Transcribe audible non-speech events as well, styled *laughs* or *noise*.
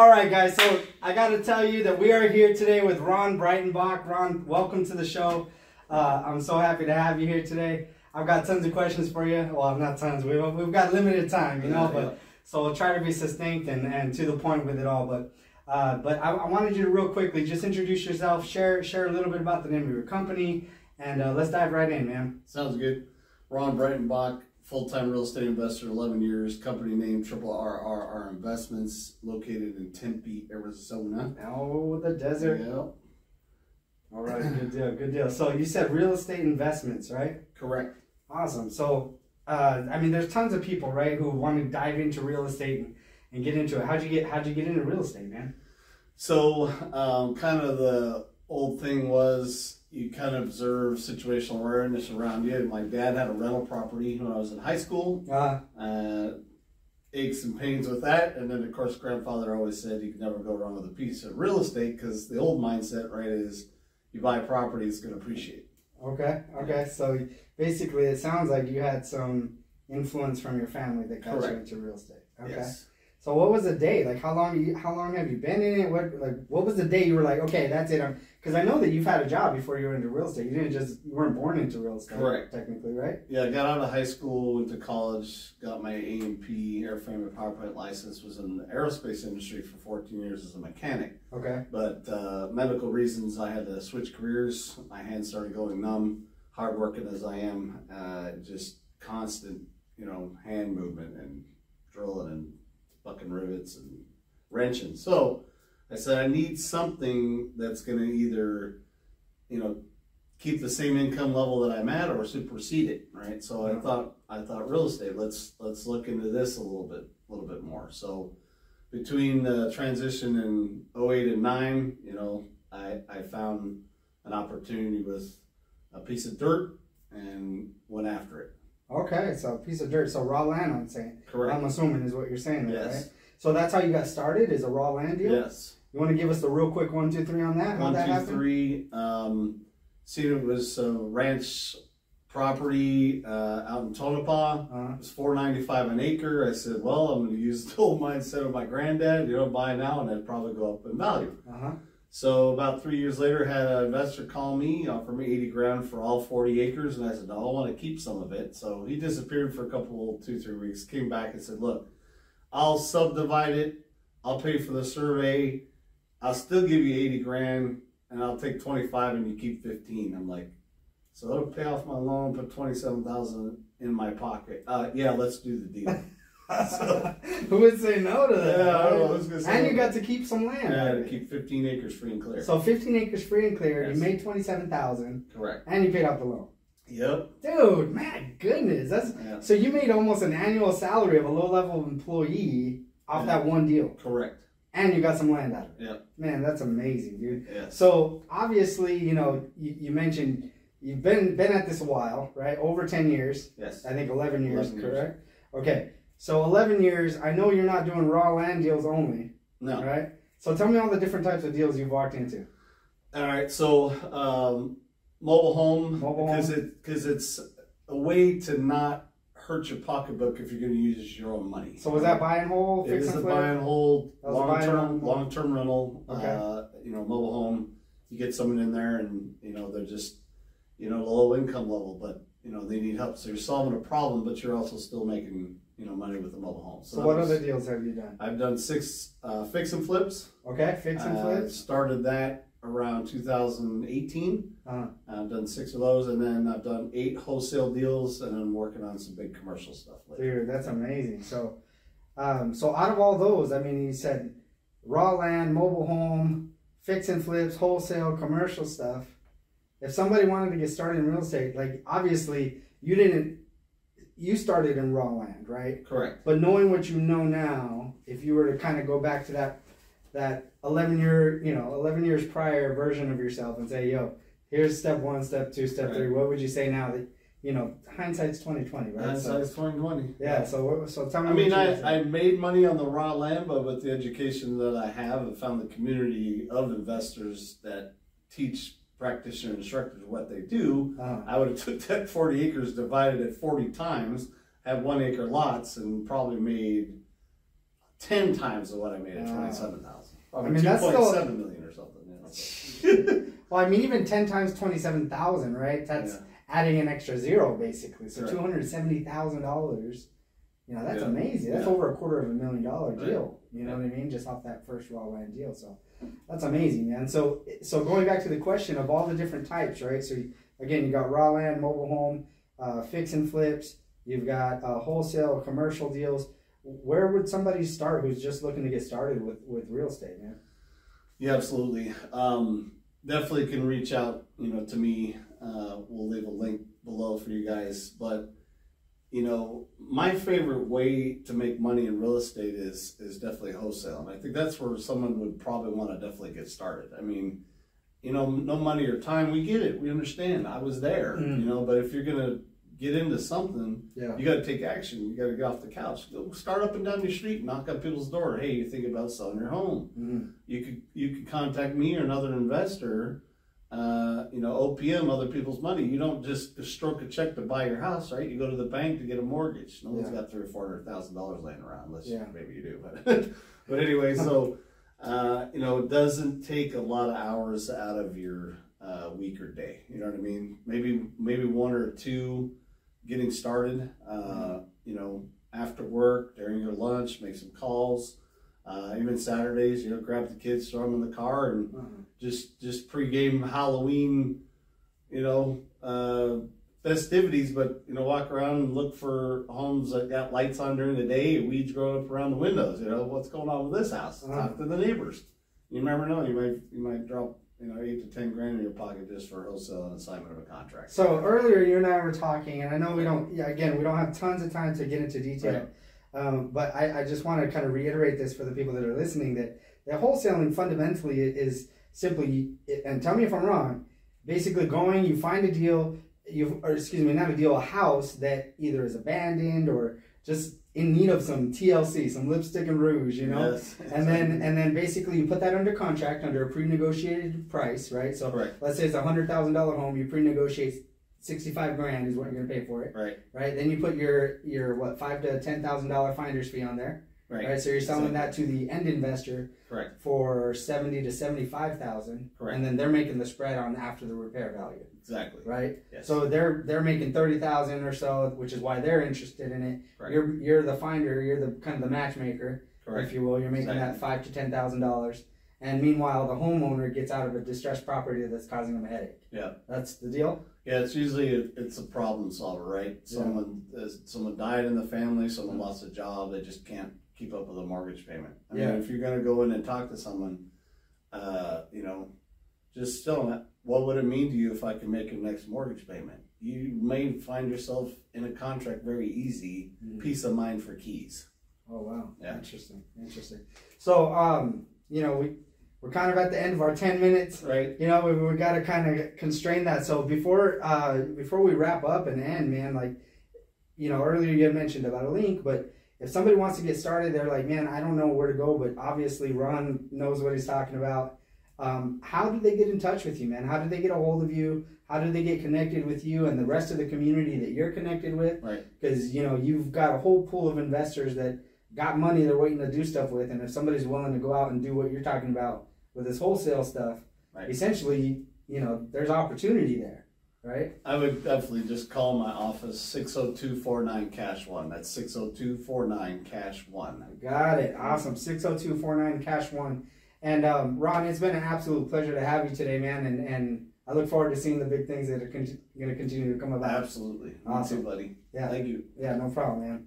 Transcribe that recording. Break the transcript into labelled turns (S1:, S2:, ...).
S1: All right, guys. So I got to tell you that we are here today with Ron Breitenbach. Ron, welcome to the show. Uh, I'm so happy to have you here today. I've got tons of questions for you. Well, not tons. We've, we've got limited time, you know, but so we'll try to be succinct and, and to the point with it all. But uh, but I, I wanted you to real quickly just introduce yourself, share share a little bit about the name of your company, and uh, let's dive right in, man.
S2: Sounds good. Ron Breitenbach, full-time real estate investor, 11 years, company name Triple RRR Investments, located in Tempe, Arizona.
S1: Oh, the desert.
S2: Yep,
S1: All right, good deal, good deal. So you said real estate investments, right?
S2: correct.
S1: Awesome. So, uh, I mean, there's tons of people, right, who want to dive into real estate and, and get into it. How'd you get How'd you get into real estate, man?
S2: So, um, kind of the old thing was you kind of observe situational awareness around you. My dad had a rental property when I was in high school.
S1: Uh,
S2: Uh, aches and pains with that. And then, of course, grandfather always said you can never go wrong with a piece of real estate because the old mindset, right, is you buy a property, it's going to appreciate.
S1: okay, okay. So basically, it sounds like you had some influence from your family that got you into real estate. Okay.
S2: Yes.
S1: So what was the day? Like how long you how long have you been in it? What like what was the day you were like, okay, that's it. Because I know that you've had a job before you were into real estate. You didn't just you weren't born into real estate.
S2: Correct.
S1: Technically, right?
S2: Yeah, I got out of high school, went to college, got my A&P airframe and power plant license, was in the aerospace industry for 14 years as a mechanic.
S1: Okay.
S2: But uh, medical reasons, I had to switch careers. My hands started going numb. Hardworking as I am, uh, just constant, you know, hand movement and drilling and bucking rivets and wrenching. So I said, I need something that's going to either, you know, keep the same income level that I'm at or supersede it, right? So I
S1: Mhm.
S2: thought, I thought real estate. Let's let's look into this a little bit, a little bit more. So between the transition in 08 and 9, you know, I, I found an opportunity with a piece of dirt and went after it.
S1: Okay. So a piece of dirt. So raw land. I'm saying.
S2: Correct.
S1: I'm assuming is what you're saying there,
S2: yes.
S1: right? So that's how you got started. Is a raw land deal.
S2: Yes.
S1: You want to give us the real quick one, two, three on that? How
S2: One,
S1: that
S2: two,
S1: happened?
S2: three. Um, see, it was a ranch property uh, out in Tonopah.
S1: Uh,
S2: It was four ninety five an acre. I said, well, I'm going to use the old *laughs* mindset of my granddad. You know, buy now and it'd probably go up in value.
S1: uh huh.
S2: So about three years later, had an investor call me, offer me eighty grand for all forty acres, and I said, no, I want to keep some of it. So he disappeared for a couple, two, three weeks. Came back and said, look, I'll subdivide it. I'll pay for the survey. I'll still give you eighty grand, and I'll take twenty five, and you keep fifteen. I'm like, so that'll pay off my loan, put twenty seven thousand in my pocket. Uh, yeah, let's do the deal. *laughs* *laughs* So-
S1: Who would say no to that?
S2: Yeah, I
S1: right?
S2: was gonna say-
S1: and you got to keep some land.
S2: Had to keep fifteen acres free and clear.
S1: So 15 acres free and clear.
S2: Yes.
S1: You made 27,000,
S2: Correct.
S1: and you paid off the loan.
S2: Yep.
S1: Dude, my goodness, that's
S2: Yeah.
S1: so you made almost an annual salary of a low level employee off
S2: Yeah.
S1: that one deal,
S2: Correct.
S1: and you got some land out of it.
S2: Yeah.
S1: Man, that's amazing, dude.
S2: Yes.
S1: So obviously, you know, you, you mentioned you've been been at this a while, right? Over 10 years.
S2: Yes.
S1: I think 11 years,
S2: 11 years.
S1: correct? Okay. So 11 years. I know you're not doing raw land deals only,
S2: No.
S1: right? So tell me all the different types of deals you've walked into.
S2: All right. So um, mobile home
S1: Mobile
S2: because it because it's a way to not hurt your pocketbook if you're going to use your own money.
S1: So was that buy and hold,
S2: It
S1: fix
S2: is
S1: and
S2: a buy and hold,
S1: That was a buy
S2: long term,
S1: hold.
S2: long term rental.
S1: Okay.
S2: Uh, you know, mobile home. You get someone in there, and you know they're just you know low income level, but you know they need help. So you're solving a problem, but you're also still making you know money with the mobile home.
S1: So
S2: that
S1: what
S2: was-
S1: other deals have you done?
S2: I've done six uh, fix and flips.
S1: Okay, fix and
S2: Uh,
S1: flips.
S2: started that around 2018.
S1: Uh-huh.
S2: I've done six of those, and then I've done eight wholesale deals, and I'm working on some big commercial stuff later.
S1: Dude, that's amazing. So, um, so out of all those, I mean, you said raw land, mobile home, fix and flips, wholesale, commercial stuff. If somebody wanted to get started in real estate, like obviously you didn't, you started in raw land, right?
S2: Correct.
S1: But knowing what you know now, if you were to kind of go back to that, that eleven year, you know, eleven years prior version of yourself and say, "Yo, here's step one, step two, step
S2: Right.
S1: three. What would you say now that you know hindsight's twenty twenty, right?
S2: That's
S1: So-
S2: size 2020.
S1: yeah. So so tell me.
S2: I mean,
S1: what you would say.
S2: I, I made money on the raw land, but with the education that I have, I found the community of investors that teach practitioner instructors what they do.
S1: Uh,
S2: I would have *laughs* took that 40 acres, divided it 40 times, had one acre lots, and probably made ten times of what I made at seven thousand.
S1: I mean,
S2: two
S1: that's
S2: point
S1: still-
S2: seven million or something. So. *laughs*
S1: Well, I mean, even ten times twenty-seven thousand, right? That's
S2: Yeah.
S1: adding an extra zero, basically. So
S2: Correct.
S1: two hundred seventy thousand dollars. You know, that's
S2: Yeah.
S1: amazing. That's
S2: Yeah.
S1: over a quarter of a million dollar
S2: Right.
S1: deal. You know
S2: Yeah.
S1: what I mean? Just off that first raw land deal. So that's amazing, man. So, so going back to the question of all the different types, right? So you- again, you got raw land, mobile home, uh, fix and flips. You've got uh, wholesale, commercial deals. Where would somebody start who's just looking to get started with with real estate, man?
S2: Yeah, absolutely. Um, definitely can reach out, you know, to me. Uh, we'll leave a link below for you guys. But you know, my favorite way to make money in real estate is is definitely wholesale, and I think that's where someone would probably want to definitely get started. I mean, you know, no money or time, we get it, we understand. I was there,
S1: Mm.
S2: you know, but if you're gonna get into something,
S1: Yeah.
S2: you got to take action. You got to get off the couch. Go start up and down your street, knock on people's door. Hey, you think about selling your home?
S1: Mhm.
S2: you could you could contact me or another investor. Uh, you know, OPM, other people's money. You don't just stroke a check to buy your house, right? You go to the bank to get a mortgage. No one's
S1: Yeah.
S2: got three or four hundred thousand dollars laying around, unless
S1: Yeah.
S2: maybe you do. But *laughs* but anyway, so uh, you know, it doesn't take a lot of hours out of your uh, week or day. You know what I mean? Maybe maybe one or two getting started. Uh, you know, after work, during your lunch, make some calls. Uh, even Saturdays, you know, grab the kids, throw them in the car, and
S1: Uh-huh.
S2: Just just pregame Halloween, you know, uh, festivities. But you know, walk around and look for homes that got lights on during the day, weeds growing up around the windows. You know, what's going on with this house?
S1: Uh-huh.
S2: Talk to the neighbors. You never know. You might you might drop you know eight to ten grand in your pocket just for wholesale and assignment of a contract.
S1: So earlier, you and I were talking, and I know we don't. Yeah, again, we don't have tons of time to get into detail. Um, but I, I just want to kind of reiterate this for the people that are listening that that wholesaling fundamentally is simply, and tell me if I'm wrong. Basically, going, you find a deal, you or excuse me, not a deal, a house that either is abandoned or just in need of some TLC, some lipstick and rouge, you know.
S2: Yes.
S1: And then and then basically you put that under contract under a pre-negotiated price, right? So
S2: Correct.
S1: let's say it's a hundred thousand dollar home, you pre-negotiate sixty five grand is what you're gonna pay for it,
S2: Right.
S1: right? Then you put your your what five to ten thousand dollar finder's fee on there,
S2: Right.
S1: right? So you're selling that to the end investor
S2: Correct.
S1: for seventy to seventy five thousand,
S2: Correct.
S1: and then they're making the spread on after the repair value,
S2: Exactly.
S1: right?
S2: Yes.
S1: So they're they're making thirty thousand or so, which is why they're interested in it.
S2: Right.
S1: You're you're the finder, you're the kind of the matchmaker
S2: Correct.
S1: if you will. You're making
S2: Exactly.
S1: that five to ten thousand dollars, and meanwhile, the homeowner gets out of a distressed property that's causing them a headache.
S2: Yeah.
S1: That's the deal.
S2: Yeah, it's usually a, it's a problem solver, right?
S1: Yeah.
S2: Someone uh, someone died in the family, someone lost a job, they just can't keep up with a mortgage payment. I
S1: Yeah.
S2: mean, if you're gonna go in and talk to someone, uh, you know, just still, what would it mean to you if I can make your next mortgage payment. You may find yourself in a contract very easy, peace of mind for keys.
S1: Oh wow.
S2: Yeah.
S1: Interesting. Interesting. So, um, you know, we we're kind of at the end of our ten minutes.
S2: Right.
S1: You know, we, we got to kind of constrain that. So before uh before we wrap up and end, man, like, you know, earlier you had mentioned about a link, but if somebody wants to get started, they're like, man, I don't know where to go, but obviously Ron knows what he's talking about. Um, how do they get in touch with you, man? How do they get a hold of you? How do they get connected with you and the rest of the community that you're connected with?
S2: Right.
S1: Because you know you've got a whole pool of investors that got money they're waiting to do stuff with, and if somebody's willing to go out and do what you're talking about with this wholesale stuff,
S2: Right.
S1: essentially, you know, there's opportunity there, right?
S2: I would definitely just call my office 60249 cash one. That's 60249 cash one.
S1: Got it. Awesome. 60249 Cash One. And um, Ron, it's been an absolute pleasure to have you today, man. And, and I look forward to seeing the big things that are con- going to continue to come about.
S2: Absolutely.
S1: Awesome.
S2: Buddy.
S1: Yeah.
S2: Thank you.
S1: Yeah, no problem, man.